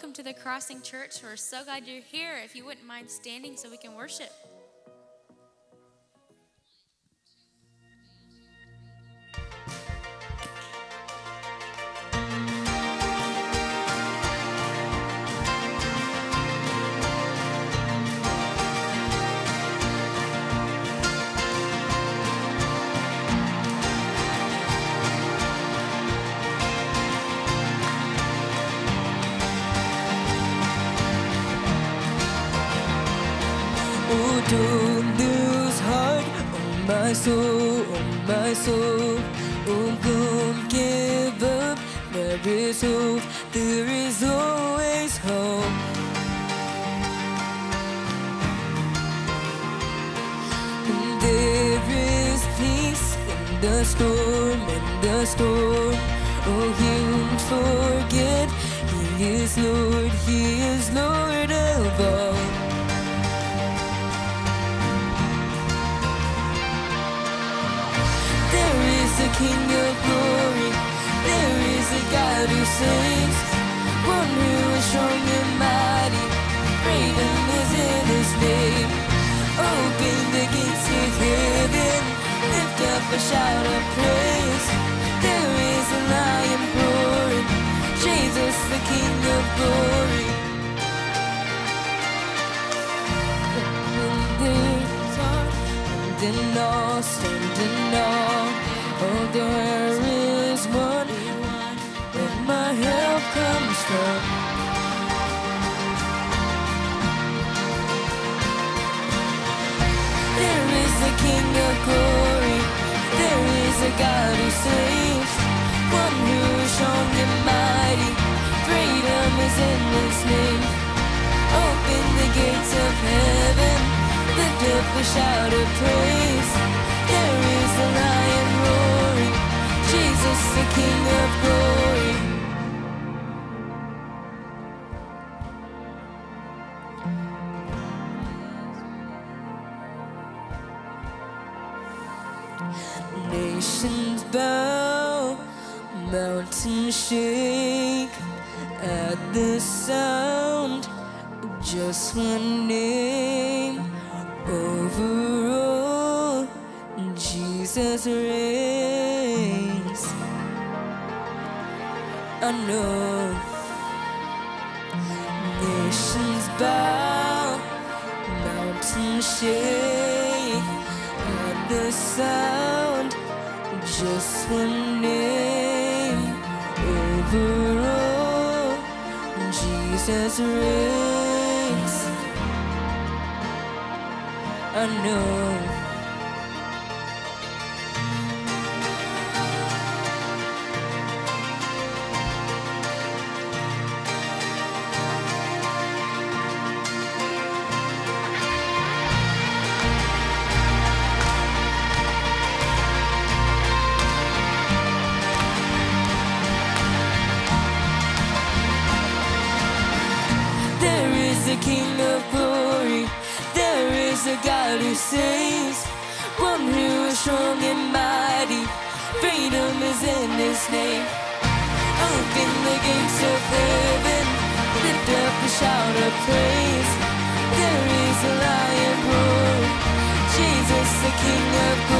Welcome to the Crossing Church. We're so glad you're here. If you wouldn't mind standing so we can worship. Standing all, standing all. Oh, there is one where my help comes from. There is a King of glory. There is a God who saves. One who is strong and mighty. Freedom is in His name. Open the gates of heaven. Up a shout of praise. There is a lion roaring. Jesus, the King of glory. Nations bow, mountains shake at the sound of just one name. Over all, Jesus reigns. I know nations bow, mountains shake at the sound just one name. Over all, Jesus reigns. I Jesus, the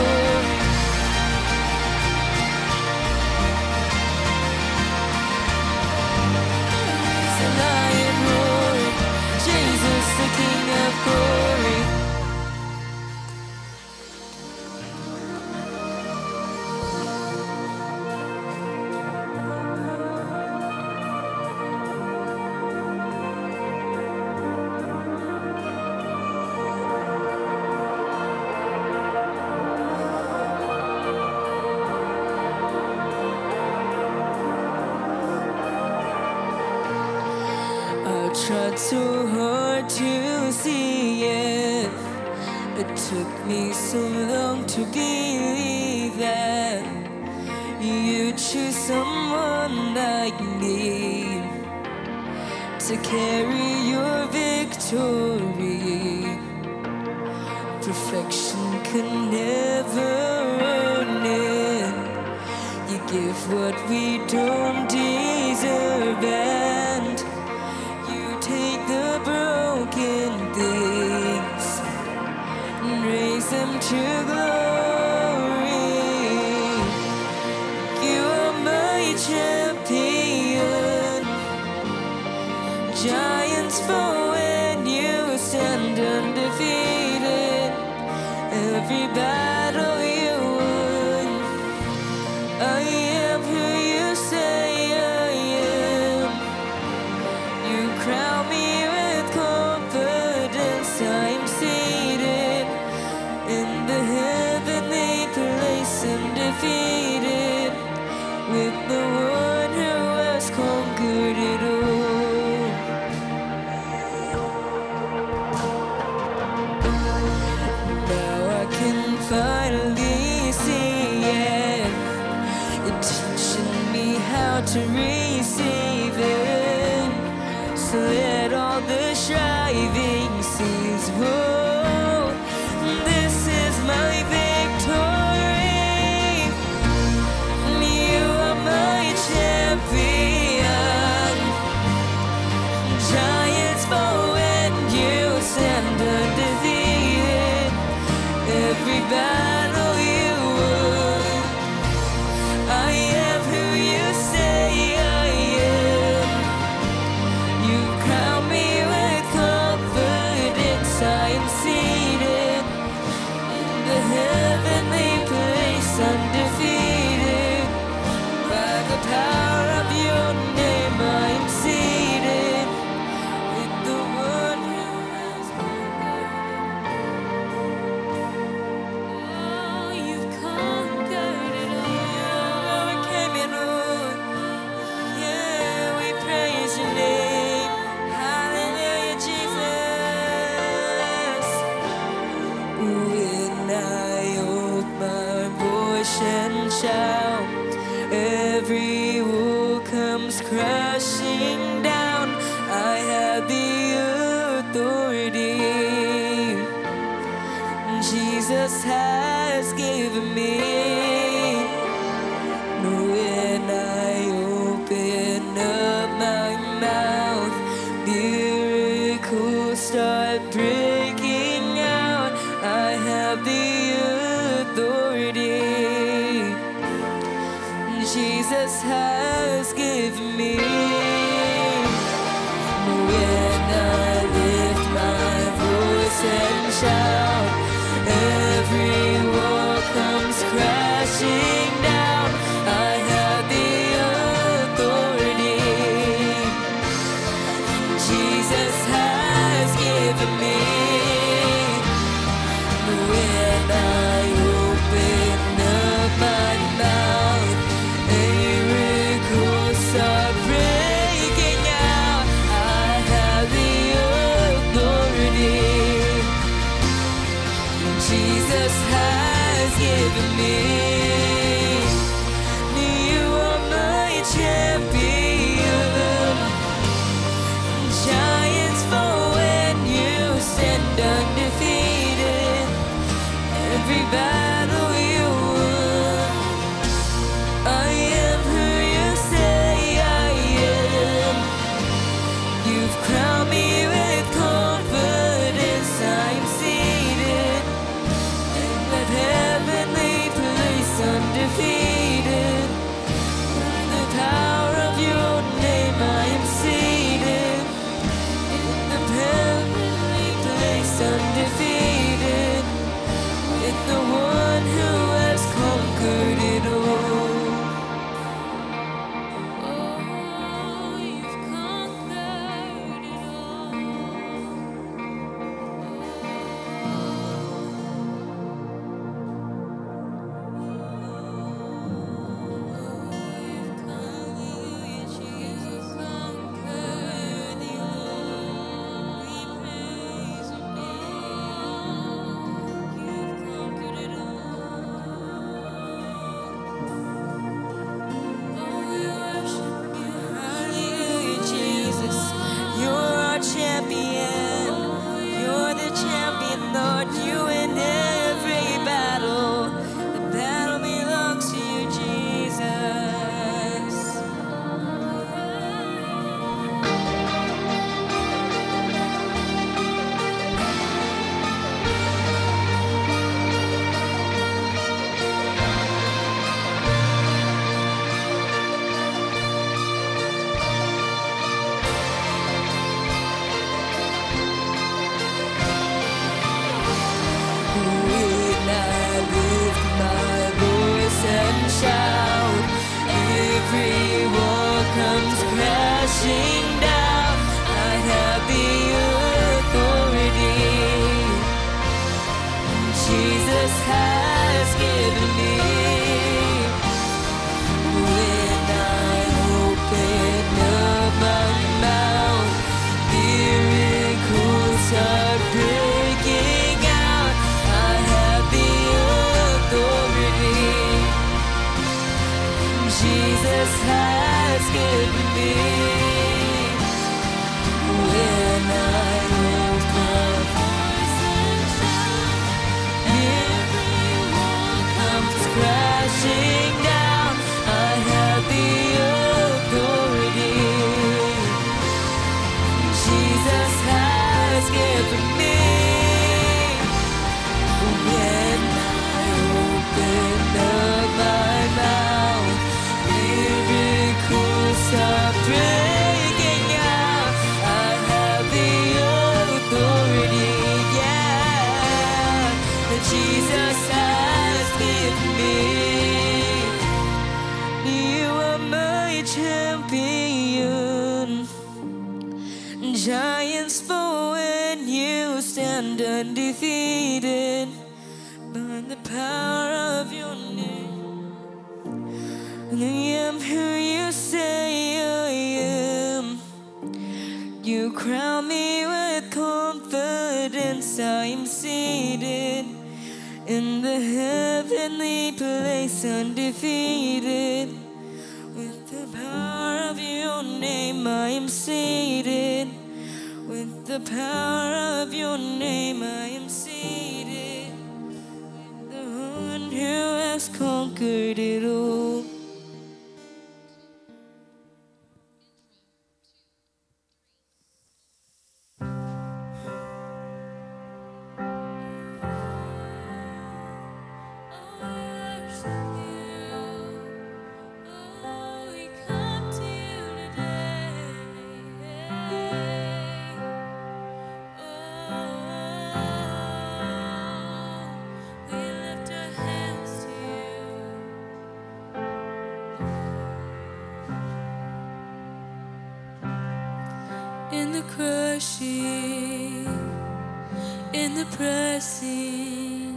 the pressing,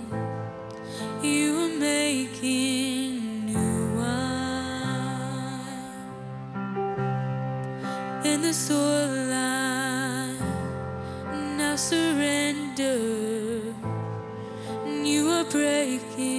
you are making new wine. In the soil I now surrender, you are breaking.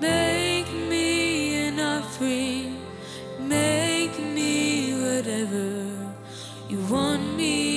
Make me an offering, make me whatever you want me.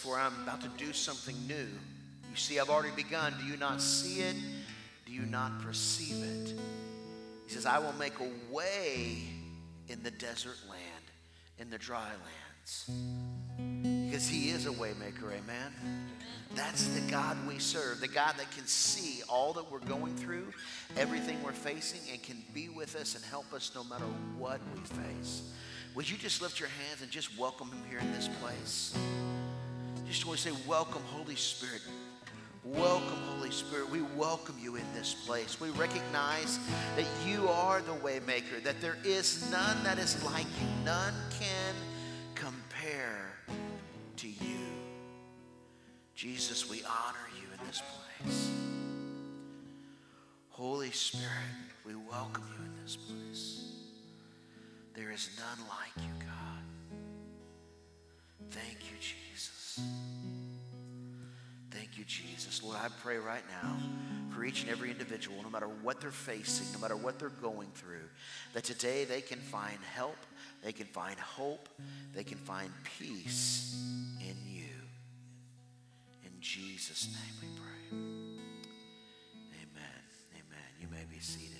For I'm about to do something new. You see, I've already begun. Do you not see it? Do you not perceive it? He says, I will make a way in the desert land, in the dry lands. Because he is a waymaker, amen? That's the God we serve, the God that can see all that we're going through, everything we're facing, and can be with us and help us no matter what we face. Would you just lift your hands and just welcome him here in this place? Just want to say, Welcome, Holy Spirit. Welcome, Holy Spirit. We welcome you in this place. We recognize that you are the waymaker, that there is none that is like you. None can compare to you. Jesus, we honor you in this place. Holy Spirit, we welcome you in this place. There is none like you, God. Thank you, Jesus. Thank you, Jesus. Lord, I pray right now for each and every individual, no matter what they're facing, no matter what they're going through, that today they can find help, they can find hope, they can find peace in you. In Jesus' name we pray. Amen. Amen. You may be seated.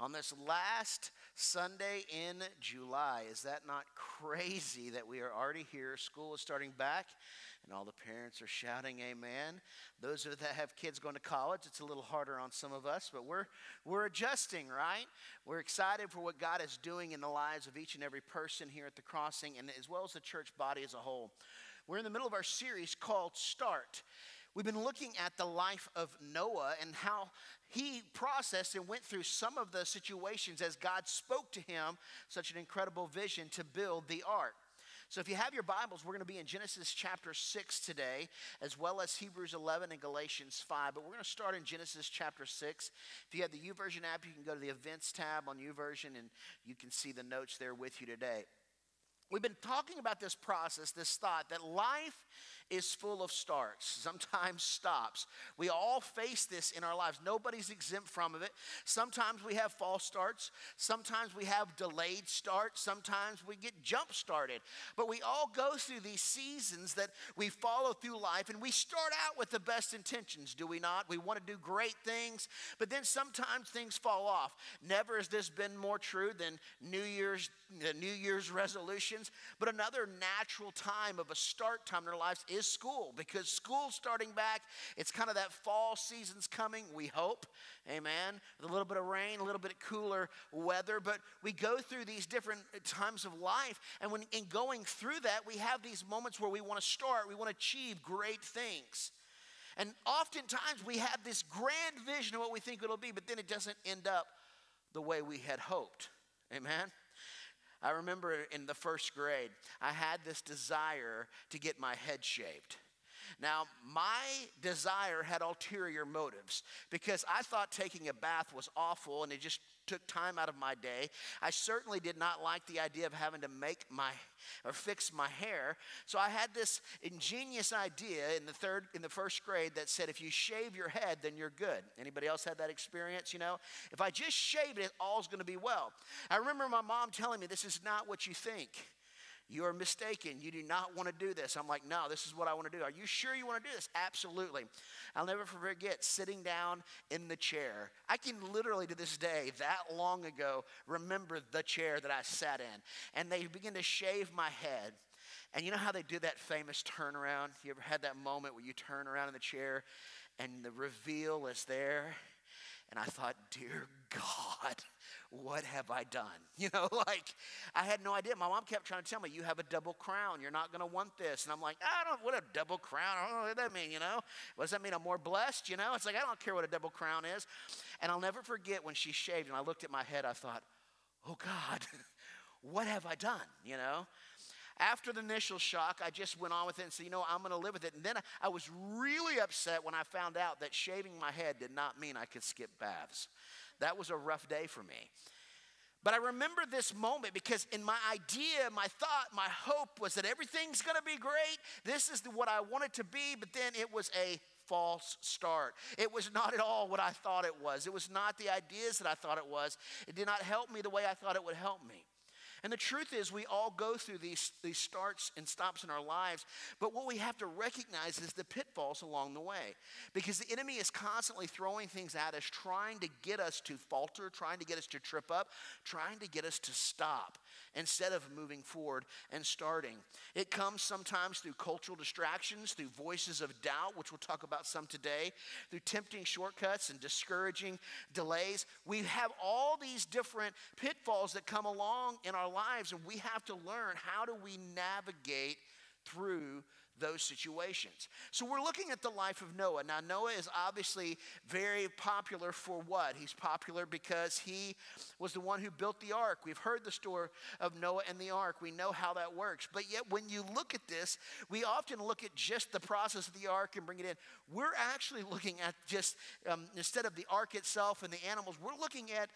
on this last Sunday in July. Is that not crazy that we are already here? School is starting back, and all the parents are shouting amen. Those of that have kids going to college, it's a little harder on some of us, but we're, we're adjusting, right? We're excited for what God is doing in the lives of each and every person here at the crossing, and as well as the church body as a whole. We're in the middle of our series called Start. We've been looking at the life of Noah and how he processed and went through some of the situations as God spoke to him such an incredible vision to build the ark. So, if you have your Bibles, we're going to be in Genesis chapter 6 today, as well as Hebrews 11 and Galatians 5. But we're going to start in Genesis chapter 6. If you have the YouVersion app, you can go to the events tab on YouVersion and you can see the notes there with you today. We've been talking about this process, this thought that life is full of starts, sometimes stops. We all face this in our lives. Nobody's exempt from it. Sometimes we have false starts, sometimes we have delayed starts, sometimes we get jump started. But we all go through these seasons that we follow through life and we start out with the best intentions, do we not? We want to do great things, but then sometimes things fall off. Never has this been more true than New Year's New Year's resolutions, but another natural time of a start time in our lives is school because school's starting back. It's kind of that fall season's coming, we hope. Amen. With a little bit of rain, a little bit of cooler weather, but we go through these different times of life, and when in going through that, we have these moments where we want to start, we want to achieve great things. And oftentimes we have this grand vision of what we think it'll be, but then it doesn't end up the way we had hoped. Amen. I remember in the first grade, I had this desire to get my head shaved. Now, my desire had ulterior motives because I thought taking a bath was awful and it just took time out of my day. I certainly did not like the idea of having to make my or fix my hair. So I had this ingenious idea in the third in the first grade that said if you shave your head then you're good. Anybody else had that experience, you know? If I just shave it all's going to be well. I remember my mom telling me this is not what you think. You are mistaken. You do not want to do this. I'm like, no, this is what I want to do. Are you sure you want to do this? Absolutely. I'll never forget sitting down in the chair. I can literally, to this day, that long ago, remember the chair that I sat in. And they begin to shave my head. And you know how they do that famous turnaround? You ever had that moment where you turn around in the chair and the reveal is there? And I thought, dear God, what have I done? You know, like I had no idea. My mom kept trying to tell me, you have a double crown. You're not going to want this. And I'm like, I don't, what a double crown. I don't know what that mean, you know? What does that mean? I'm more blessed, you know? It's like, I don't care what a double crown is. And I'll never forget when she shaved and I looked at my head, I thought, oh God, what have I done, you know? After the initial shock, I just went on with it and said, you know, I'm going to live with it. And then I, was really upset when I found out that shaving my head did not mean I could skip baths. That was a rough day for me. But I remember this moment because in my idea, my thought, my hope was that everything's gonna be great. This is what I want it to be, but then it was a false start. It was not at all what I thought it was. It was not the ideas that I thought it was. It did not help me the way I thought it would help me. And the truth is, we all go through these, these starts and stops in our lives, but what we have to recognize is the pitfalls along the way. Because the enemy is constantly throwing things at us, trying to get us to falter, trying to get us to trip up, trying to get us to stop instead of moving forward and starting. It comes sometimes through cultural distractions, through voices of doubt, which we'll talk about some today, through tempting shortcuts and discouraging delays. We have all these different pitfalls that come along in our lives, and we have to learn how do we navigate through those situations. So we're looking at the life of Noah. Now, Noah is obviously very popular for what? He's popular because he was the one who built the ark. We've heard the story of Noah and the ark, we know how that works. But yet, when you look at this, we often look at just the process of the ark and bring it in. We're actually looking at just, um, instead of the ark itself and the animals, we're looking at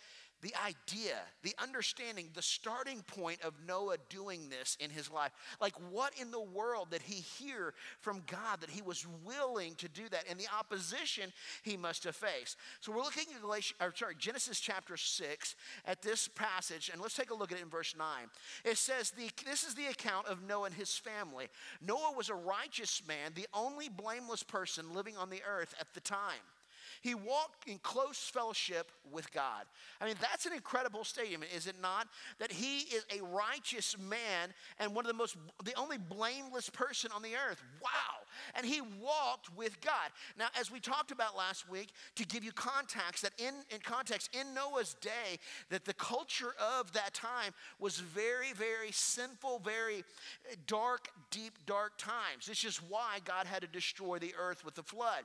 the idea, the understanding, the starting point of Noah doing this in his life. Like, what in the world did he hear from God that he was willing to do that and the opposition he must have faced? So, we're looking at Galatians, or sorry, Genesis chapter 6 at this passage, and let's take a look at it in verse 9. It says, the, This is the account of Noah and his family. Noah was a righteous man, the only blameless person living on the earth at the time. He walked in close fellowship with God. I mean, that's an incredible statement, is it not? That he is a righteous man and one of the most, the only blameless person on the earth. Wow. And he walked with God. Now, as we talked about last week, to give you context, that in, in context, in Noah's day, that the culture of that time was very, very sinful, very dark, deep, dark times. This is why God had to destroy the earth with the flood.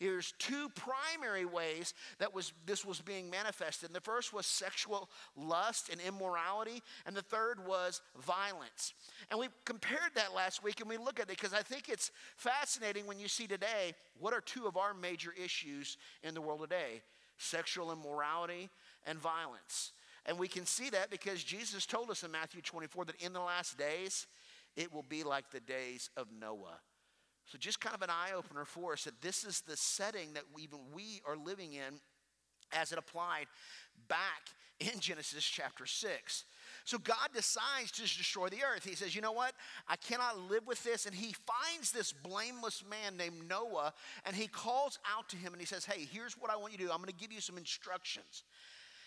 There's two primary ways that was this was being manifested. And the first was sexual lust and immorality, and the third was violence. And we compared that last week, and we look at it because I think it's fascinating when you see today what are two of our major issues in the world today sexual immorality and violence. And we can see that because Jesus told us in Matthew 24 that in the last days, it will be like the days of Noah. So, just kind of an eye opener for us that this is the setting that we, even we are living in as it applied back in Genesis chapter 6. So God decides to destroy the earth. He says, You know what? I cannot live with this. And he finds this blameless man named Noah and he calls out to him and he says, Hey, here's what I want you to do. I'm going to give you some instructions.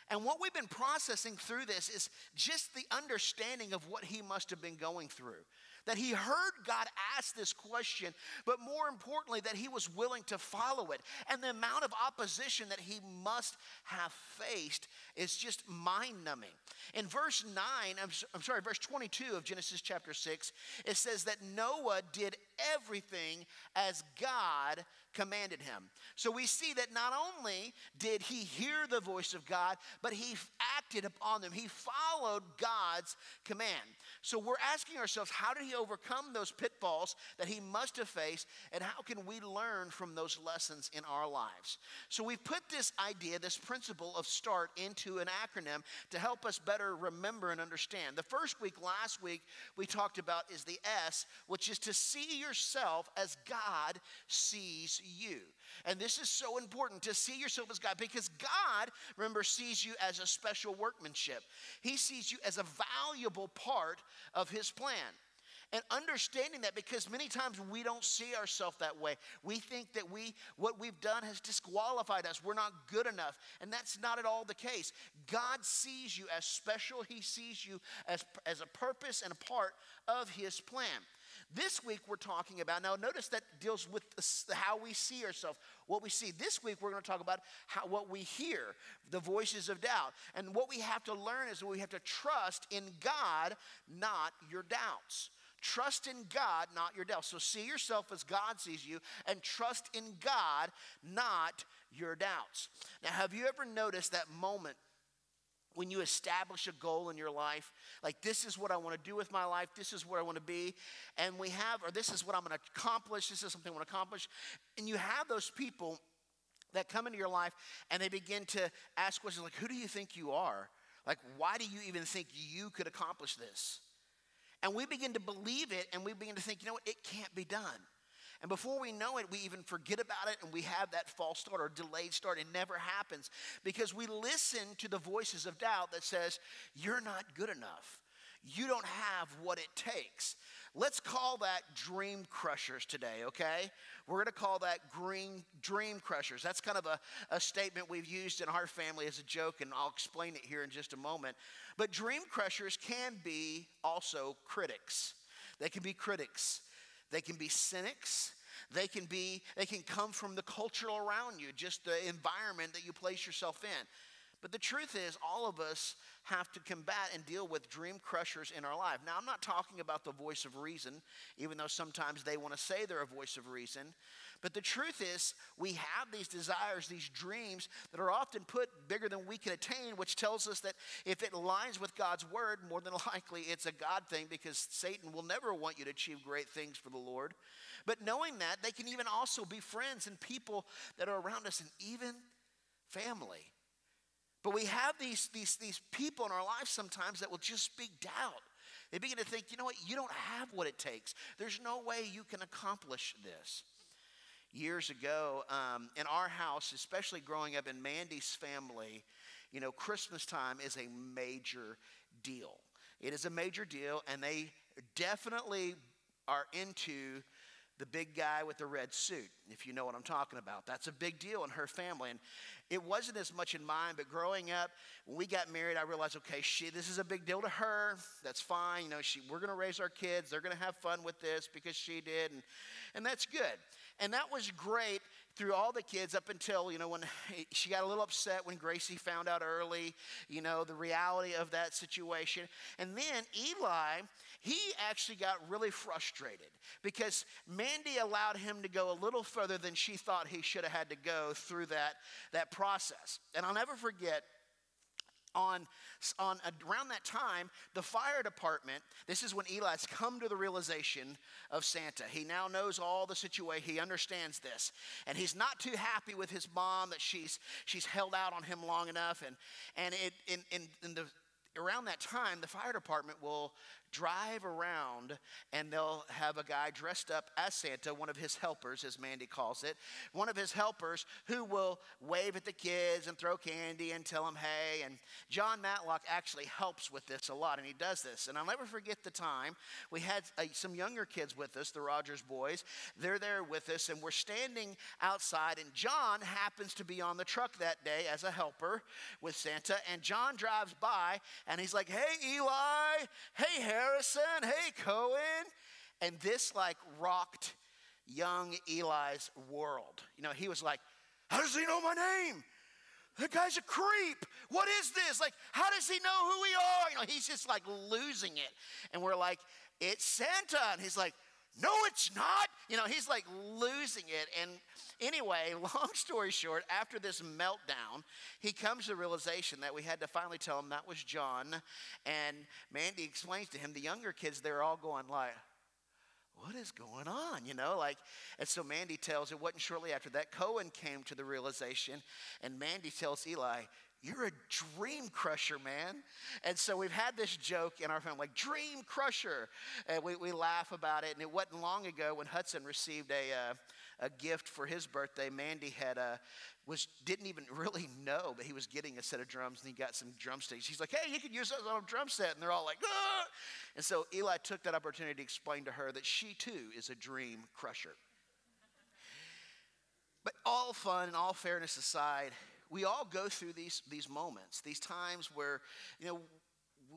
And what we've been processing through this is just the understanding of what he must have been going through. That he heard God ask this question, but more importantly, that he was willing to follow it. And the amount of opposition that he must have faced is just mind numbing. In verse 9, I'm, I'm sorry, verse 22 of Genesis chapter 6, it says that Noah did everything as God commanded him. So we see that not only did he hear the voice of God, but he acted upon them. He followed God's command. So we're asking ourselves, how did he overcome those pitfalls that he must have faced, and how can we learn from those lessons in our lives? So we've put this idea, this principle of START, into an acronym to help us better remember and understand. The first week, last week, we talked about is the S, which is to see yourself as God sees you. And this is so important to see yourself as God because God, remember, sees you as a special workmanship. He sees you as a valuable part of His plan. And understanding that because many times we don't see ourselves that way. We think that we what we've done has disqualified us. We're not good enough. And that's not at all the case. God sees you as special. He sees you as, as a purpose and a part of his plan. This week we're talking about, now notice that deals with how we see ourselves, what we see. This week we're going to talk about how, what we hear, the voices of doubt. And what we have to learn is we have to trust in God, not your doubts. Trust in God, not your doubts. So see yourself as God sees you and trust in God, not your doubts. Now, have you ever noticed that moment when you establish a goal in your life, like this is what I want to do with my life, this is where I want to be, and we have, or this is what I'm going to accomplish, this is something I want to accomplish, and you have those people that come into your life and they begin to ask questions like, Who do you think you are? Like, why do you even think you could accomplish this? And we begin to believe it and we begin to think, you know what, it can't be done. And before we know it, we even forget about it and we have that false start or delayed start. It never happens because we listen to the voices of doubt that says, You're not good enough. You don't have what it takes. Let's call that dream crushers today, okay? We're gonna call that green dream crushers. That's kind of a, a statement we've used in our family as a joke, and I'll explain it here in just a moment. But dream crushers can be also critics. They can be critics. They can be cynics. They can be, they can come from the culture around you, just the environment that you place yourself in. But the truth is, all of us have to combat and deal with dream crushers in our life. Now, I'm not talking about the voice of reason, even though sometimes they want to say they're a voice of reason. But the truth is, we have these desires, these dreams that are often put bigger than we can attain, which tells us that if it aligns with God's word, more than likely it's a God thing because Satan will never want you to achieve great things for the Lord. But knowing that, they can even also be friends and people that are around us and even family. But we have these, these, these people in our lives sometimes that will just speak doubt. They begin to think, you know what, you don't have what it takes. There's no way you can accomplish this. Years ago, um, in our house, especially growing up in Mandy's family, you know, Christmas time is a major deal. It is a major deal, and they definitely are into the big guy with the red suit, if you know what I'm talking about. That's a big deal in her family. And it wasn't as much in mine, but growing up, when we got married, I realized, okay, she, this is a big deal to her. That's fine. You know, she, we're going to raise our kids. They're going to have fun with this because she did. And, and that's good. And that was great through all the kids up until, you know, when she got a little upset when Gracie found out early, you know, the reality of that situation. And then Eli, he actually got really frustrated because Mandy allowed him to go a little further than she thought he should have had to go through that, that process. And I'll never forget on, on around that time, the fire department, this is when Eli's come to the realization of Santa. He now knows all the situation. He understands this. And he's not too happy with his mom that she's, she's held out on him long enough. And, and it, in, in, in the, around that time, the fire department will drive around and they'll have a guy dressed up as Santa, one of his helpers, as Mandy calls it, one of his helpers who will wave at the kids and throw candy and tell them, hey. And John Matlock actually helps with this a lot, and he does this. And I'll never forget the time we had uh, some younger kids with us, the Rogers boys. They're there with us, and we're standing outside, and John happens to be on the truck that day as a helper with Santa. And John drives by, and he's like, hey, Eli, hey, Harry. Harrison, hey, Cohen. And this like rocked young Eli's world. You know, he was like, How does he know my name? The guy's a creep. What is this? Like, how does he know who we are? You know, he's just like losing it. And we're like, It's Santa. And he's like, No, it's not. You know, he's like losing it. And Anyway, long story short, after this meltdown, he comes to the realization that we had to finally tell him that was John. And Mandy explains to him, the younger kids, they're all going like, what is going on? You know, like, and so Mandy tells, it wasn't shortly after that, Cohen came to the realization, and Mandy tells Eli, you're a dream crusher, man. And so we've had this joke in our family, like dream crusher. And we, we laugh about it. And it wasn't long ago when Hudson received a, uh, a gift for his birthday. Mandy had a, was didn't even really know, but he was getting a set of drums and he got some drumsticks. He's like, "Hey, you could use those on a drum set," and they're all like, "Ah!" And so Eli took that opportunity to explain to her that she too is a dream crusher. But all fun and all fairness aside, we all go through these, these moments, these times where, you know,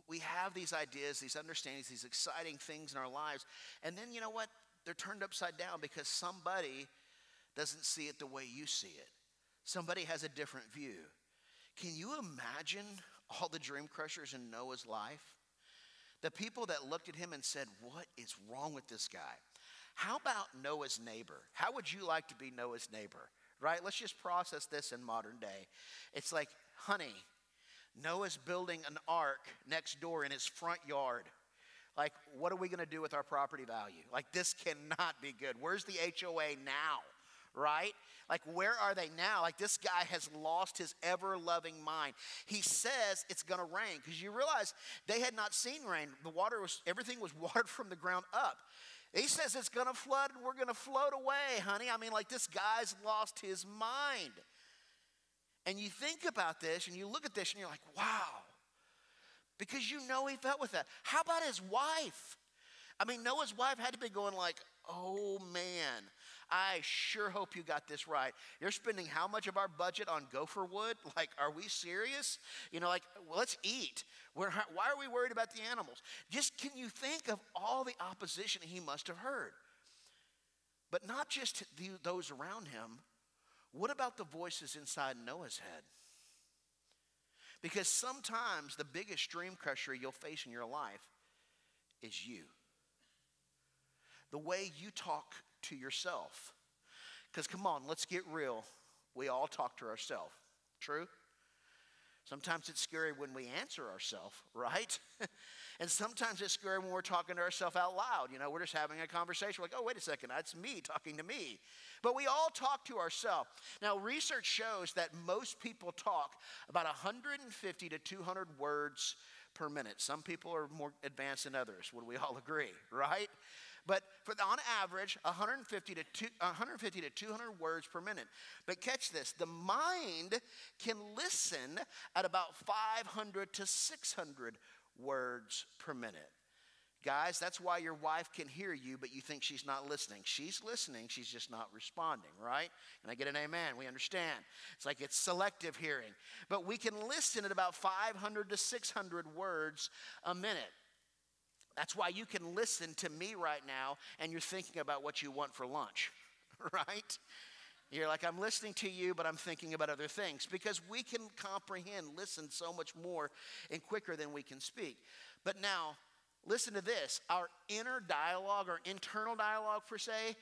we have these ideas, these understandings, these exciting things in our lives. And then, you know what? they're turned upside down because somebody doesn't see it the way you see it. Somebody has a different view. Can you imagine all the dream crushers in Noah's life? The people that looked at him and said, What is wrong with this guy? How about Noah's neighbor? How would you like to be Noah's neighbor? Right? Let's just process this in modern day. It's like, honey, Noah's building an ark next door in his front yard. Like, what are we going to do with our property value? Like, this cannot be good. Where's the HOA now? Right? Like, where are they now? Like, this guy has lost his ever loving mind. He says it's going to rain because you realize they had not seen rain. The water was, everything was watered from the ground up. He says it's going to flood and we're going to float away, honey. I mean, like, this guy's lost his mind. And you think about this and you look at this and you're like, wow, because you know he felt with that. How about his wife? I mean, Noah's wife had to be going like, oh man, I sure hope you got this right. You're spending how much of our budget on gopher wood? Like, are we serious? You know, like, well, let's eat. We're, why are we worried about the animals? Just can you think of all the opposition he must have heard? But not just the, those around him. What about the voices inside Noah's head? Because sometimes the biggest dream crusher you'll face in your life is you. The way you talk to yourself. Because come on, let's get real. We all talk to ourselves. True? Sometimes it's scary when we answer ourselves, right? and sometimes it's scary when we're talking to ourselves out loud. You know, we're just having a conversation. We're like, oh, wait a second, that's me talking to me. But we all talk to ourselves. Now, research shows that most people talk about 150 to 200 words per minute. Some people are more advanced than others. Would we all agree, right? But for the, on average, 150 to, two, 150 to 200 words per minute. But catch this the mind can listen at about 500 to 600 words per minute. Guys, that's why your wife can hear you, but you think she's not listening. She's listening, she's just not responding, right? And I get an amen. We understand. It's like it's selective hearing. But we can listen at about 500 to 600 words a minute. That's why you can listen to me right now and you're thinking about what you want for lunch, right? You're like, I'm listening to you, but I'm thinking about other things because we can comprehend, listen so much more and quicker than we can speak. But now, listen to this our inner dialogue, our internal dialogue, per se,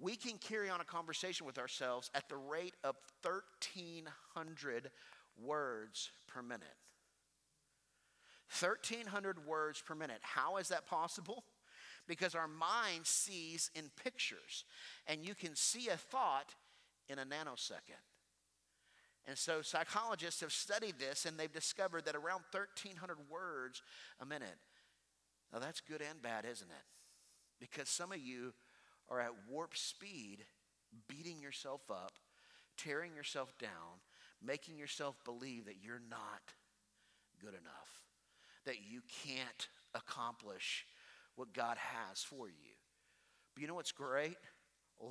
we can carry on a conversation with ourselves at the rate of 1,300 words per minute. 1,300 words per minute. How is that possible? Because our mind sees in pictures, and you can see a thought in a nanosecond. And so psychologists have studied this and they've discovered that around 1,300 words a minute. Now that's good and bad, isn't it? Because some of you are at warp speed, beating yourself up, tearing yourself down, making yourself believe that you're not good enough, that you can't accomplish what God has for you. But you know what's great?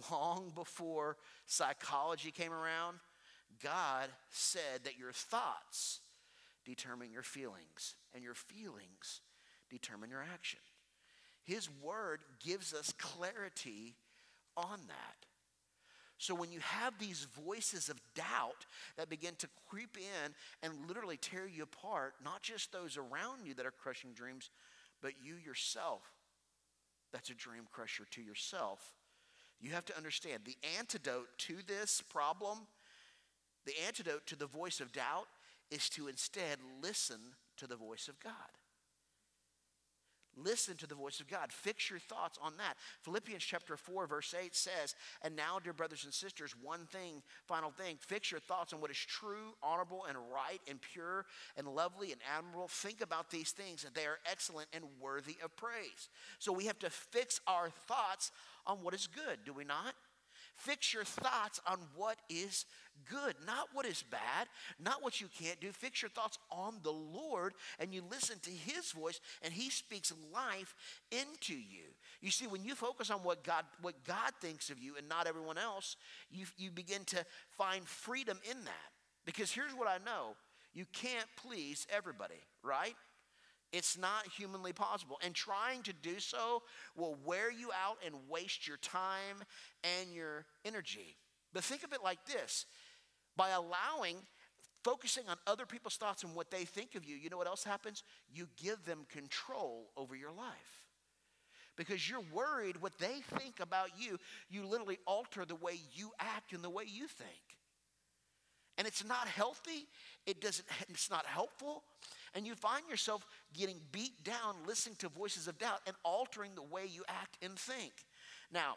long before psychology came around, God said that your thoughts determine your feelings, and your feelings determine your action. His word gives us clarity on that. So when you have these voices of doubt that begin to creep in and literally tear you apart, not just those around you that are crushing dreams, but you yourself, that's a dream crusher to yourself you have to understand the antidote to this problem, the antidote to the voice of doubt, is to instead listen to the voice of God. Listen to the voice of God. Fix your thoughts on that. Philippians chapter 4, verse 8 says, And now, dear brothers and sisters, one thing, final thing, fix your thoughts on what is true, honorable, and right, and pure, and lovely, and admirable. Think about these things, that they are excellent and worthy of praise. So we have to fix our thoughts on what is good, do we not? Fix your thoughts on what is good, not what is bad, not what you can't do. Fix your thoughts on the Lord and you listen to His voice and He speaks life into you. You see, when you focus on what God, what God thinks of you and not everyone else, you, you begin to find freedom in that. Because here's what I know you can't please everybody, right? It's not humanly possible. And trying to do so will wear you out and waste your time and your energy. But think of it like this by allowing, focusing on other people's thoughts and what they think of you, you know what else happens? You give them control over your life. Because you're worried what they think about you, you literally alter the way you act and the way you think. And it's not healthy, it doesn't, it's not helpful, and you find yourself getting beat down, listening to voices of doubt, and altering the way you act and think. Now,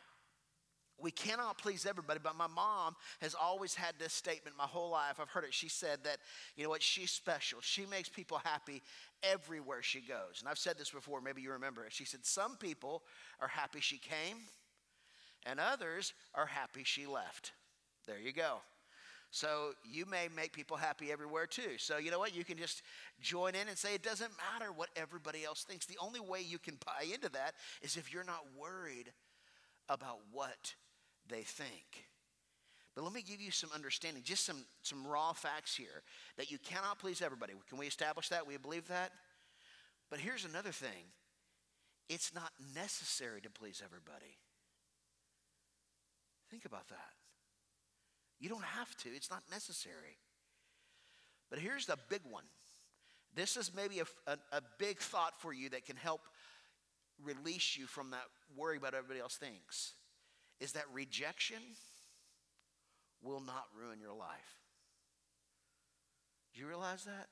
we cannot please everybody, but my mom has always had this statement my whole life. I've heard it. She said that, you know what, she's special. She makes people happy everywhere she goes. And I've said this before, maybe you remember it. She said, Some people are happy she came, and others are happy she left. There you go. So you may make people happy everywhere too. So you know what? You can just join in and say it doesn't matter what everybody else thinks. The only way you can buy into that is if you're not worried about what they think. But let me give you some understanding, just some, some raw facts here that you cannot please everybody. Can we establish that? We believe that? But here's another thing it's not necessary to please everybody. Think about that. You don't have to, it's not necessary. But here's the big one. This is maybe a, a, a, big thought for you that can help release you from that worry about everybody else thinks. Is that rejection will not ruin your life. Do you realize that?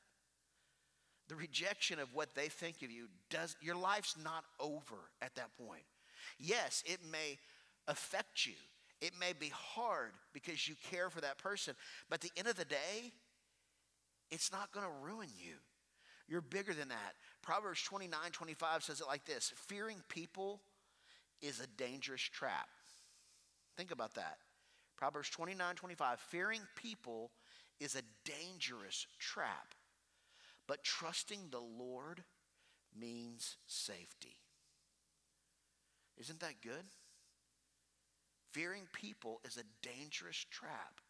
The rejection of what they think of you does your life's not over at that point. Yes, it may affect you. It may be hard because you care for that person, but at the end of the day, it's not going to ruin you. You're bigger than that. Proverbs 29 25 says it like this Fearing people is a dangerous trap. Think about that. Proverbs 29 25. Fearing people is a dangerous trap, but trusting the Lord means safety. Isn't that good? Fearing people is a dangerous trap,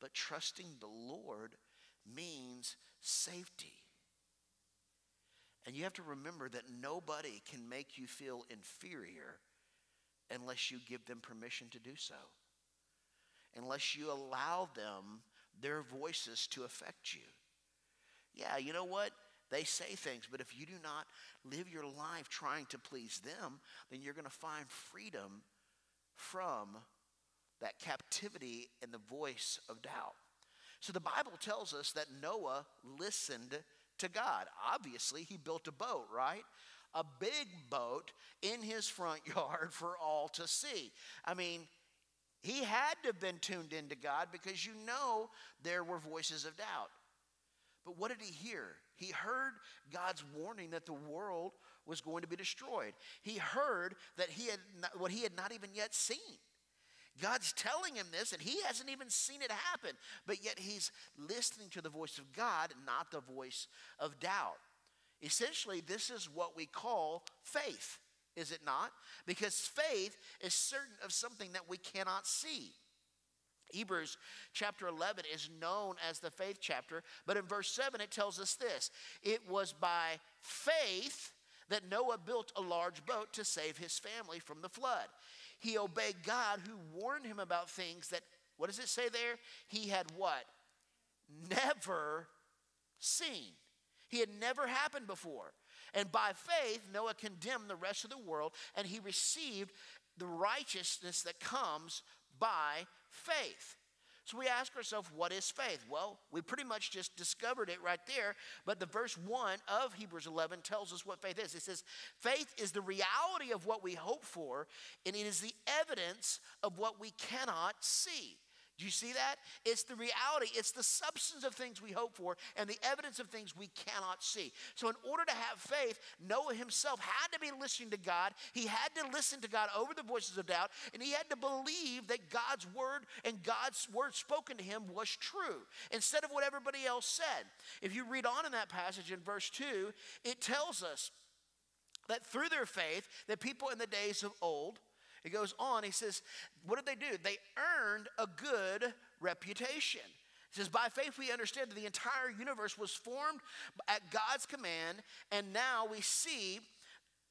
but trusting the Lord means safety. And you have to remember that nobody can make you feel inferior unless you give them permission to do so, unless you allow them their voices to affect you. Yeah, you know what? They say things, but if you do not live your life trying to please them, then you're going to find freedom from that captivity and the voice of doubt. So the Bible tells us that Noah listened to God. Obviously, he built a boat, right? A big boat in his front yard for all to see. I mean, he had to have been tuned into God because you know there were voices of doubt. But what did he hear? He heard God's warning that the world was going to be destroyed. He heard that he had not, what he had not even yet seen. God's telling him this, and he hasn't even seen it happen, but yet he's listening to the voice of God, not the voice of doubt. Essentially, this is what we call faith, is it not? Because faith is certain of something that we cannot see. Hebrews chapter 11 is known as the faith chapter, but in verse 7 it tells us this It was by faith that Noah built a large boat to save his family from the flood. He obeyed God who warned him about things that, what does it say there? He had what? Never seen. He had never happened before. And by faith, Noah condemned the rest of the world and he received the righteousness that comes by faith. So we ask ourselves, what is faith? Well, we pretty much just discovered it right there. But the verse 1 of Hebrews 11 tells us what faith is. It says, faith is the reality of what we hope for, and it is the evidence of what we cannot see. Do you see that? It's the reality, it's the substance of things we hope for and the evidence of things we cannot see. So, in order to have faith, Noah himself had to be listening to God. He had to listen to God over the voices of doubt, and he had to believe that God's word and God's word spoken to him was true instead of what everybody else said. If you read on in that passage in verse 2, it tells us that through their faith, the people in the days of old, it goes on, he says, What did they do? They earned a good reputation. It says, By faith we understand that the entire universe was formed at God's command, and now we see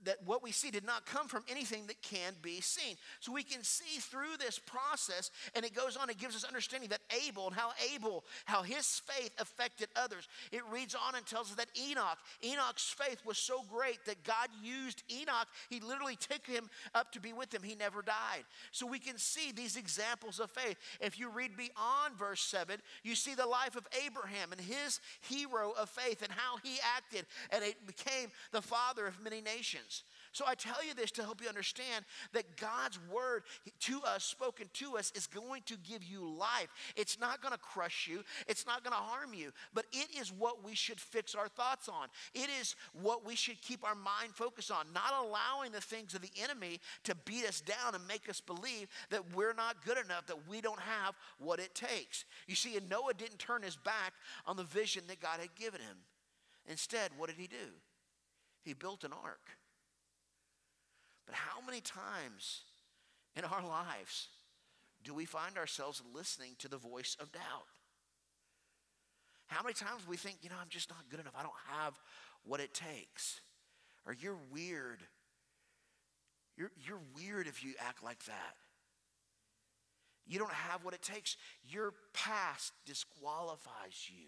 that what we see did not come from anything that can be seen. So we can see through this process, and it goes on, it gives us understanding that Abel and how Abel, how his faith affected others. It reads on and tells us that Enoch, Enoch's faith was so great that God used Enoch. He literally took him up to be with him. He never died. So we can see these examples of faith. If you read beyond verse 7, you see the life of Abraham and his hero of faith and how he acted, and it became the father of many nations. So I tell you this to help you understand that God's word to us, spoken to us, is going to give you life. It's not going to crush you, it's not going to harm you, but it is what we should fix our thoughts on. It is what we should keep our mind focused on, not allowing the things of the enemy to beat us down and make us believe that we're not good enough, that we don't have what it takes. You see, and Noah didn't turn his back on the vision that God had given him. Instead, what did he do? He built an ark. But how many times in our lives do we find ourselves listening to the voice of doubt? How many times we think, you know, I'm just not good enough. I don't have what it takes. Or you're weird. You're, you're weird if you act like that. You don't have what it takes. Your past disqualifies you.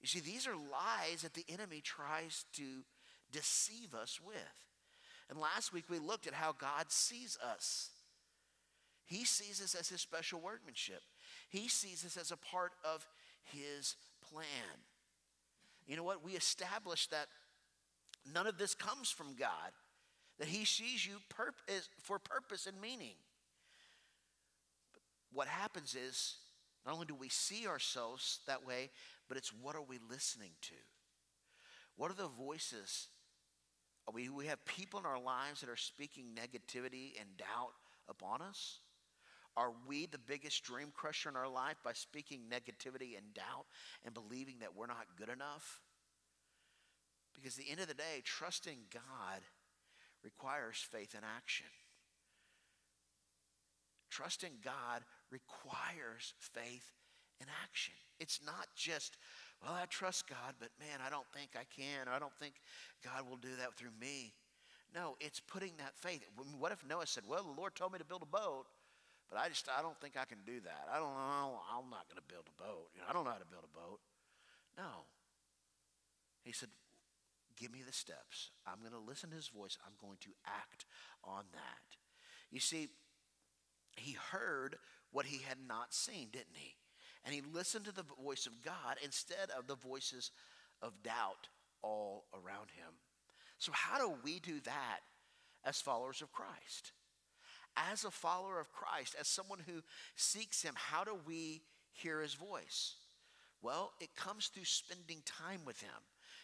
You see, these are lies that the enemy tries to deceive us with. And last week we looked at how God sees us. He sees us as his special workmanship. He sees us as a part of his plan. You know what? We established that none of this comes from God, that he sees you for purpose and meaning. But what happens is, not only do we see ourselves that way, but it's what are we listening to? What are the voices we, we have people in our lives that are speaking negativity and doubt upon us? Are we the biggest dream crusher in our life by speaking negativity and doubt and believing that we're not good enough? Because at the end of the day, trusting God requires faith and action. Trusting God requires faith and action. It's not just, well, I trust God, but man, I don't think I can. I don't think God will do that through me. No, it's putting that faith. What if Noah said, well, the Lord told me to build a boat, but I just, I don't think I can do that. I don't know. I'm not going to build a boat. You know, I don't know how to build a boat. No. He said, give me the steps. I'm going to listen to his voice. I'm going to act on that. You see, he heard what he had not seen, didn't he? And he listened to the voice of God instead of the voices of doubt all around him. So, how do we do that as followers of Christ? As a follower of Christ, as someone who seeks him, how do we hear his voice? Well, it comes through spending time with him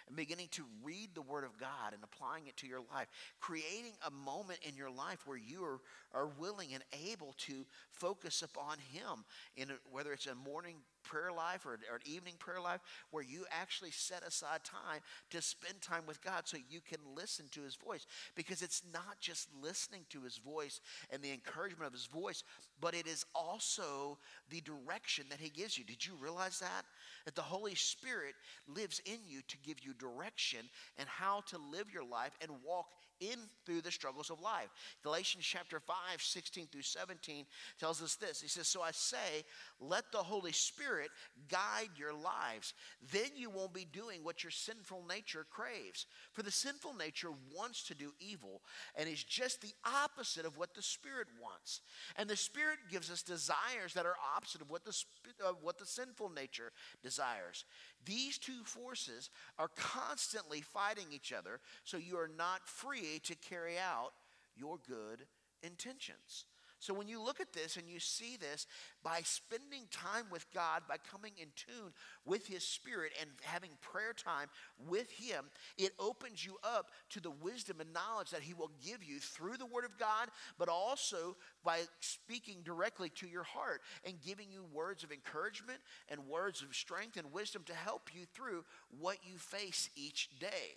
and beginning to read the Word of God and applying it to your life, creating a moment in your life where you are, are willing and able to focus upon Him, in a, whether it's a morning prayer life or, or an evening prayer life, where you actually set aside time to spend time with God so you can listen to His voice. Because it's not just listening to His voice and the encouragement of His voice, but it is also the direction that He gives you. Did you realize that? That the Holy Spirit lives in you to give you direction and how to live your life and walk in through the struggles of life. Galatians chapter 5, 16 through 17 tells us this. He says, So I say, let the Holy Spirit guide your lives. Then you won't be doing what your sinful nature craves. For the sinful nature wants to do evil and is just the opposite of what the Spirit wants. And the Spirit gives us desires that are opposite of what the, of what the sinful nature desires. These two forces are constantly fighting each other, so you are not free to carry out your good intentions. So when you look at this and you see this, by spending time with God, by coming in tune with His Spirit and having prayer time with Him, it opens you up to the wisdom and knowledge that He will give you through the Word of God, but also by speaking directly to your heart and giving you words of encouragement and words of strength and wisdom to help you through what you face each day.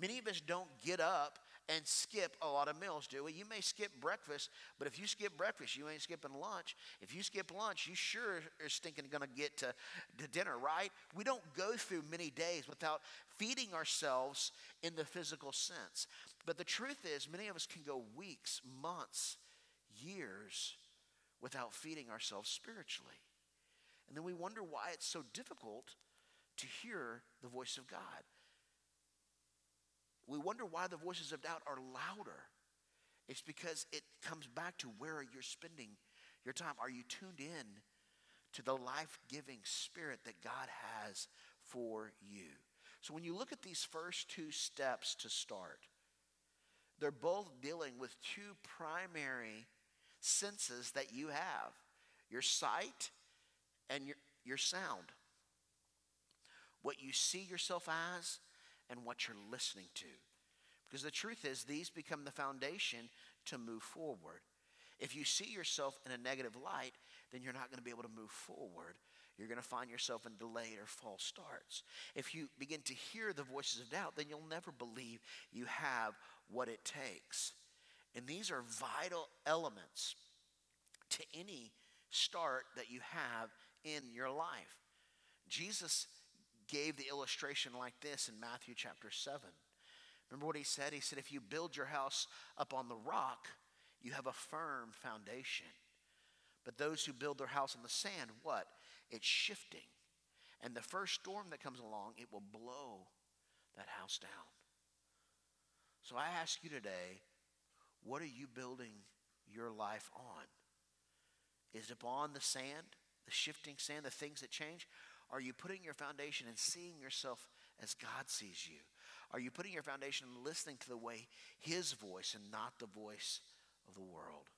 Many of us don't get up and skip a lot of meals, do we? You may skip breakfast, but if you skip breakfast, you ain't skipping lunch. If you skip lunch, you sure are stinking going to get to, to dinner, right? We don't go through many days without feeding ourselves in the physical sense. But the truth is, many of us can go weeks, months, years without feeding ourselves spiritually. And then we wonder why it's so difficult to hear the voice of God. We wonder why the voices of doubt are louder. It's because it comes back to where you're spending your time. Are you tuned in to the life giving spirit that God has for you? So when you look at these first two steps to start, they're both dealing with two primary senses that you have your sight and your, your sound. What you see yourself as and what you're listening to. Because the truth is, these become the foundation to move forward. If you see yourself in a negative light, then you're not going to be able to move forward. You're going to find yourself in delayed or false starts. If you begin to hear the voices of doubt, then you'll never believe you have what it takes. And these are vital elements to any start that you have in your life. Jesus gave the illustration like this in Matthew chapter 7. Remember what he said? He said, If you build your house up on the rock, you have a firm foundation. But those who build their house on the sand, what? It's shifting. And the first storm that comes along, it will blow that house down. So I ask you today, what are you building your life on? Is it upon the sand, the shifting sand, the things that change? Are you putting your foundation and seeing yourself as God sees you? Are you putting your foundation and listening to the way His voice and not the voice of the world?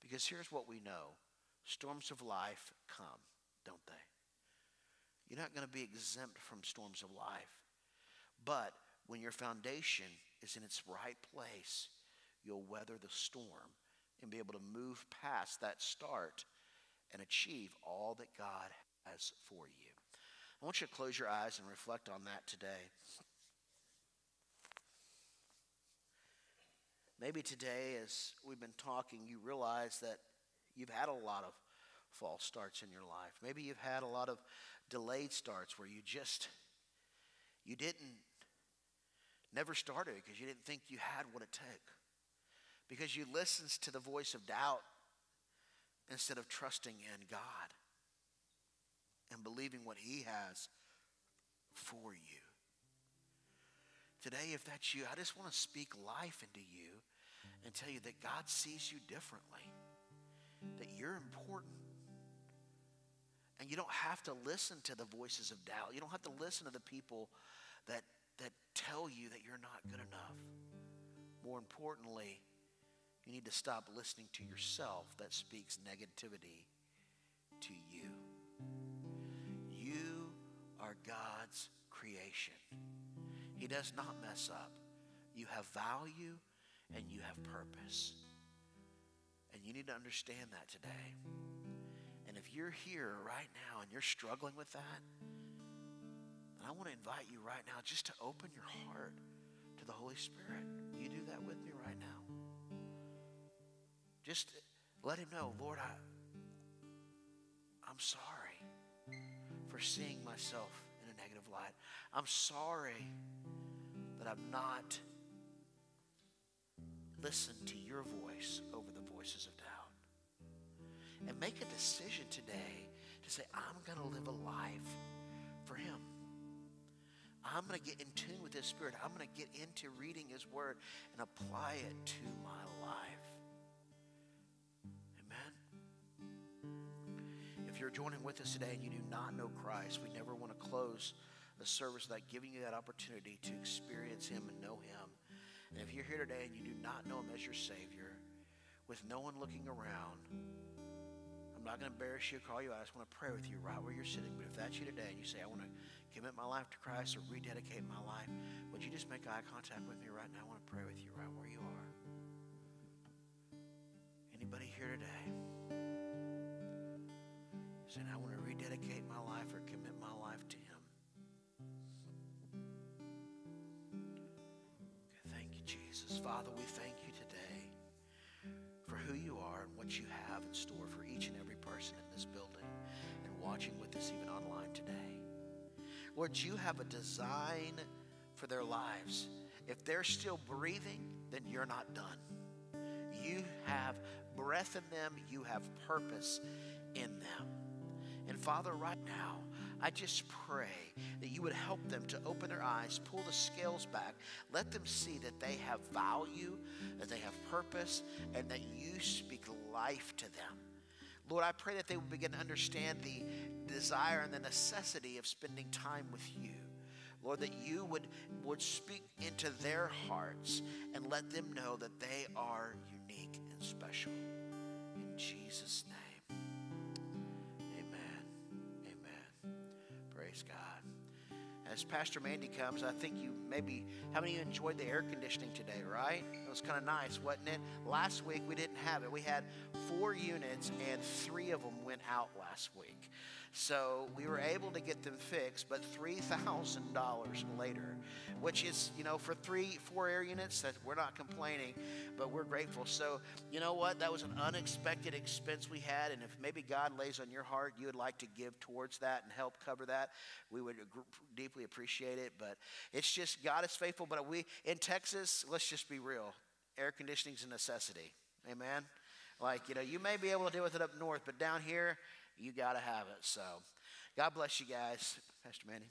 Because here's what we know storms of life come, don't they? You're not going to be exempt from storms of life. But when your foundation is in its right place, you'll weather the storm and be able to move past that start and achieve all that God has for you. I want you to close your eyes and reflect on that today. Maybe today, as we've been talking, you realize that you've had a lot of false starts in your life. Maybe you've had a lot of delayed starts where you just you didn't never started because you didn't think you had what it took. Because you listened to the voice of doubt instead of trusting in God and believing what He has for you. Today, if that's you, I just want to speak life into you and tell you that God sees you differently, that you're important. And you don't have to listen to the voices of doubt. You don't have to listen to the people that, that tell you that you're not good enough. More importantly, you need to stop listening to yourself that speaks negativity to you. You are God's creation. He does not mess up. You have value and you have purpose. And you need to understand that today. And if you're here right now and you're struggling with that, I want to invite you right now just to open your heart to the Holy Spirit. You do that with me right now? Just let him know, Lord, I, I'm sorry for seeing myself in a negative light. I'm sorry that I've not listened to your voice over the voices of doubt. And make a decision today to say, I'm going to live a life for him. I'm going to get in tune with his spirit. I'm going to get into reading his word and apply it to my you're joining with us today and you do not know Christ, we never want to close the service without giving you that opportunity to experience Him and know Him. And if you're here today and you do not know Him as your Savior, with no one looking around, I'm not going to embarrass you call you. I just want to pray with you right where you're sitting. But if that's you today and you say, I want to commit my life to Christ or rededicate my life, would you just make eye contact with me right now? I want to pray with you right where you are. Anybody here today? Saying, I want to rededicate my life or commit my life to Him. Thank you, Jesus. Father, we thank you today for who you are and what you have in store for each and every person in this building and watching with us even online today. Lord, you have a design for their lives. If they're still breathing, then you're not done. You have breath in them, you have purpose in them. And Father, right now, I just pray that you would help them to open their eyes, pull the scales back, let them see that they have value, that they have purpose, and that you speak life to them. Lord, I pray that they would begin to understand the desire and the necessity of spending time with you. Lord, that you would, would speak into their hearts and let them know that they are unique and special. In Jesus' name. Praise God. As Pastor Mandy comes, I think you maybe, how many of you enjoyed the air conditioning today, right? It was kind of nice, wasn't it? Last week we didn't have it. We had four units and three of them went out last week. So we were able to get them fixed, but $3,000 later, which is, you know, for three, four air units, that we're not complaining, but we're grateful. So, you know what? That was an unexpected expense we had. And if maybe God lays on your heart, you would like to give towards that and help cover that, we would deeply appreciate it. But it's just, God is faithful. But we, in Texas, let's just be real air conditioning is a necessity. Amen? Like, you know, you may be able to deal with it up north, but down here, you got to have it. So, God bless you guys. Pastor Manny.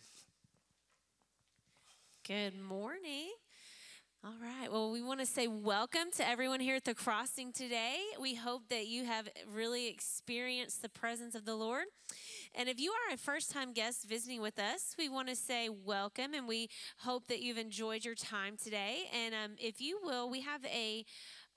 Good morning. All right. Well, we want to say welcome to everyone here at the crossing today. We hope that you have really experienced the presence of the Lord. And if you are a first time guest visiting with us, we want to say welcome and we hope that you've enjoyed your time today. And um, if you will, we have a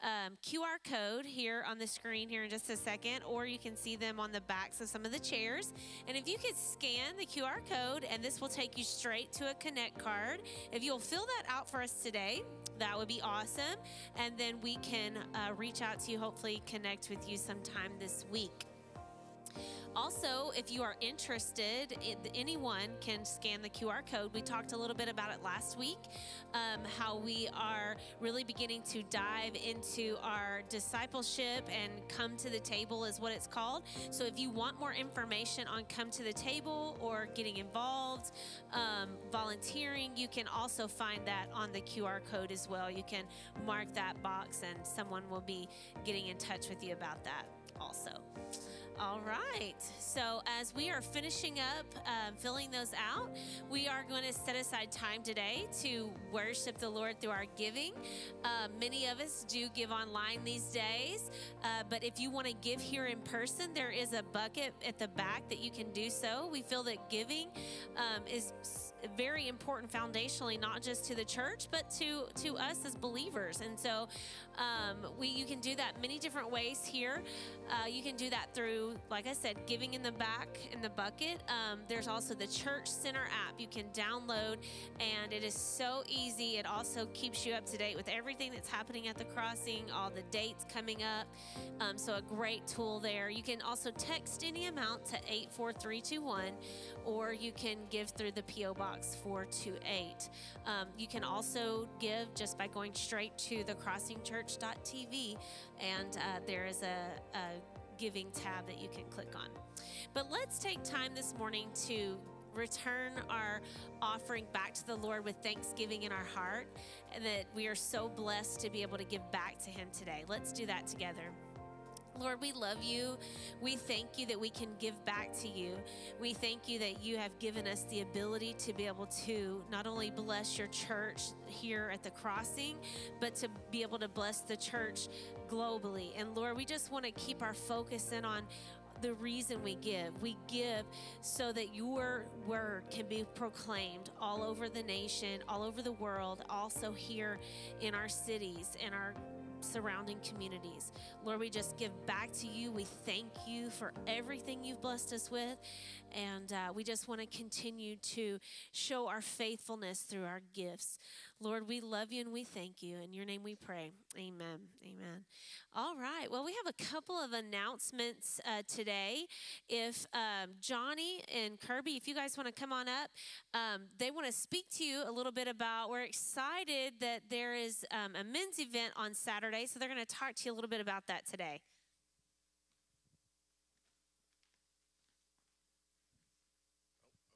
um, QR code here on the screen here in just a second, or you can see them on the backs of some of the chairs. And if you could scan the QR code, and this will take you straight to a Connect card. If you'll fill that out for us today, that would be awesome. And then we can uh, reach out to you, hopefully, connect with you sometime this week. Also, if you are interested, anyone can scan the QR code. We talked a little bit about it last week, um, how we are really beginning to dive into our discipleship and come to the table, is what it's called. So, if you want more information on come to the table or getting involved, um, volunteering, you can also find that on the QR code as well. You can mark that box, and someone will be getting in touch with you about that also. All right. So, as we are finishing up um, filling those out, we are going to set aside time today to worship the Lord through our giving. Uh, many of us do give online these days, uh, but if you want to give here in person, there is a bucket at the back that you can do so. We feel that giving um, is very important foundationally, not just to the church, but to to us as believers. And so, um, we you can do that many different ways here. Uh, you can do that through, like I said, giving in the back in the bucket. Um, there's also the Church Center app you can download, and it is so easy. It also keeps you up to date with everything that's happening at the crossing, all the dates coming up. Um, so, a great tool there. You can also text any amount to 84321, or you can give through the P.O. Box 428. Um, you can also give just by going straight to thecrossingchurch.tv, and uh, there is a, a giving tab that you can click on. But let's take time this morning to return our offering back to the Lord with thanksgiving in our heart, and that we are so blessed to be able to give back to Him today. Let's do that together. Lord, we love you. We thank you that we can give back to you. We thank you that you have given us the ability to be able to not only bless your church here at the crossing, but to be able to bless the church globally. And Lord, we just want to keep our focus in on the reason we give. We give so that your word can be proclaimed all over the nation, all over the world, also here in our cities, in our surrounding communities. Lord, we just give back to you. We thank you for everything you've blessed us with. And uh, we just want to continue to show our faithfulness through our gifts. Lord, we love you and we thank you. In your name we pray. Amen. Amen. All right. Well, we have a couple of announcements uh, today. If um, Johnny and Kirby, if you guys want to come on up, um, they want to speak to you a little bit about. We're excited that there is um, a men's event on Saturday, so they're going to talk to you a little bit about that today. Okay.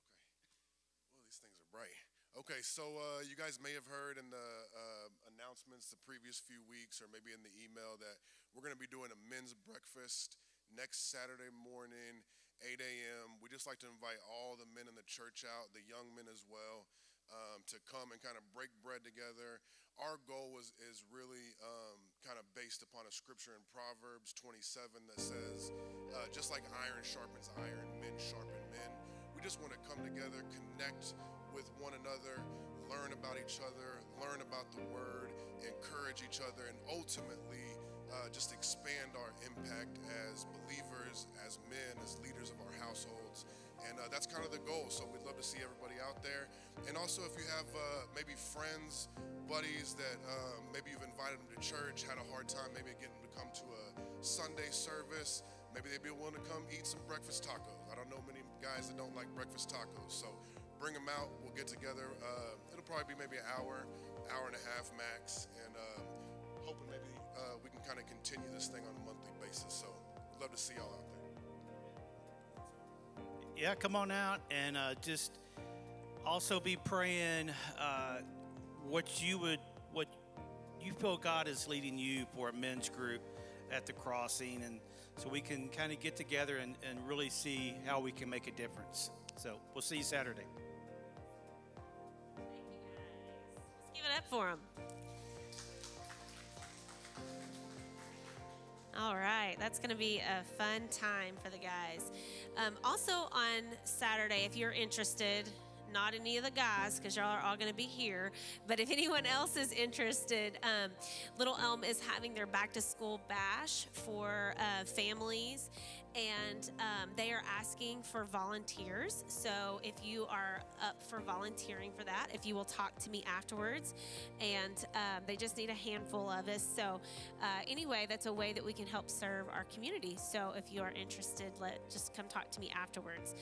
Well, these things are bright. Okay, so uh, you guys may have heard in the uh, announcements the previous few weeks, or maybe in the email, that we're going to be doing a men's breakfast next Saturday morning, 8 a.m. We just like to invite all the men in the church out, the young men as well, um, to come and kind of break bread together. Our goal is, is really um, kind of based upon a scripture in Proverbs 27 that says, uh, just like iron sharpens iron, men sharpen men. We just want to come together, connect with one another, learn about each other, learn about the word, encourage each other, and ultimately uh, just expand our impact as believers, as men, as leaders of our households. And uh, that's kind of the goal. So we'd love to see everybody out there. And also, if you have uh, maybe friends, buddies that um, maybe you've invited them to church, had a hard time maybe getting them to come to a Sunday service, maybe they'd be willing to come eat some breakfast tacos. I don't know many guys that don't like breakfast tacos. So bring them out. We'll get together. Uh, it'll probably be maybe an hour, hour and a half max, and uh, hoping maybe uh, we can kind of continue this thing on a monthly basis. So love to see y'all out there. yeah, come on out and uh, just also be praying uh, what you would, what you feel God is leading you for a men's group at the crossing, and so we can kind of get together and, and really see how we can make a difference. So we'll see you Saturday. It up for them. All right, that's going to be a fun time for the guys. Um, also on Saturday, if you're interested, not any of the guys because y'all are all going to be here, but if anyone else is interested, um, Little Elm is having their back to school bash for uh, families, and um, they are asking for volunteers. So if you are up for volunteering for that, if you will talk to me afterwards, and um, they just need a handful of us. So uh, anyway, that's a way that we can help serve our community. So if you are interested, let just come talk to me afterwards.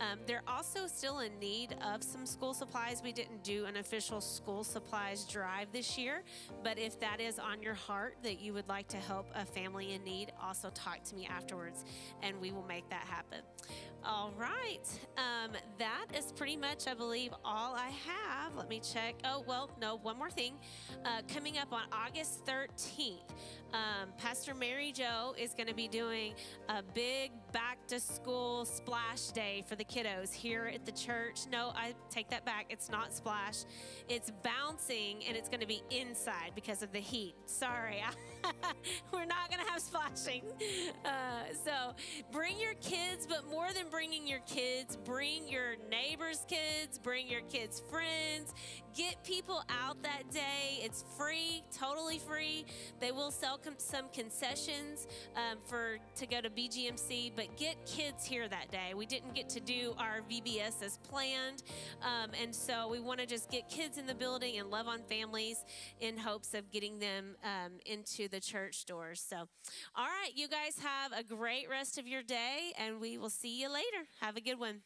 Um, they're also still in need of some school supplies. We didn't do an official school supplies drive this year, but if that is on your heart that you would like to help a family in need, also talk to me afterwards and we will make that happen. All right. Um, that is pretty much, I believe, all I have. Let me check. Oh, well, no, one more thing. Uh, coming up on August 13th, um, Pastor Mary Jo is going to be doing a big back to school splash day for the kiddos here at the church. No, I take that back. It's not splash, it's bouncing and it's going to be inside because of the heat. Sorry. We're not going to have splashing. Uh, so bring your kids, but more than bringing your kids, bring your neighbors' kids, bring your kids' friends. Get people out that day. It's free, totally free. They will sell com- some concessions um, for to go to BGMC, but get kids here that day. We didn't get to do our VBS as planned, um, and so we want to just get kids in the building and love on families in hopes of getting them um, into the church doors. So, all right, you guys have a great rest of your day, and we will see you later. Have a good one.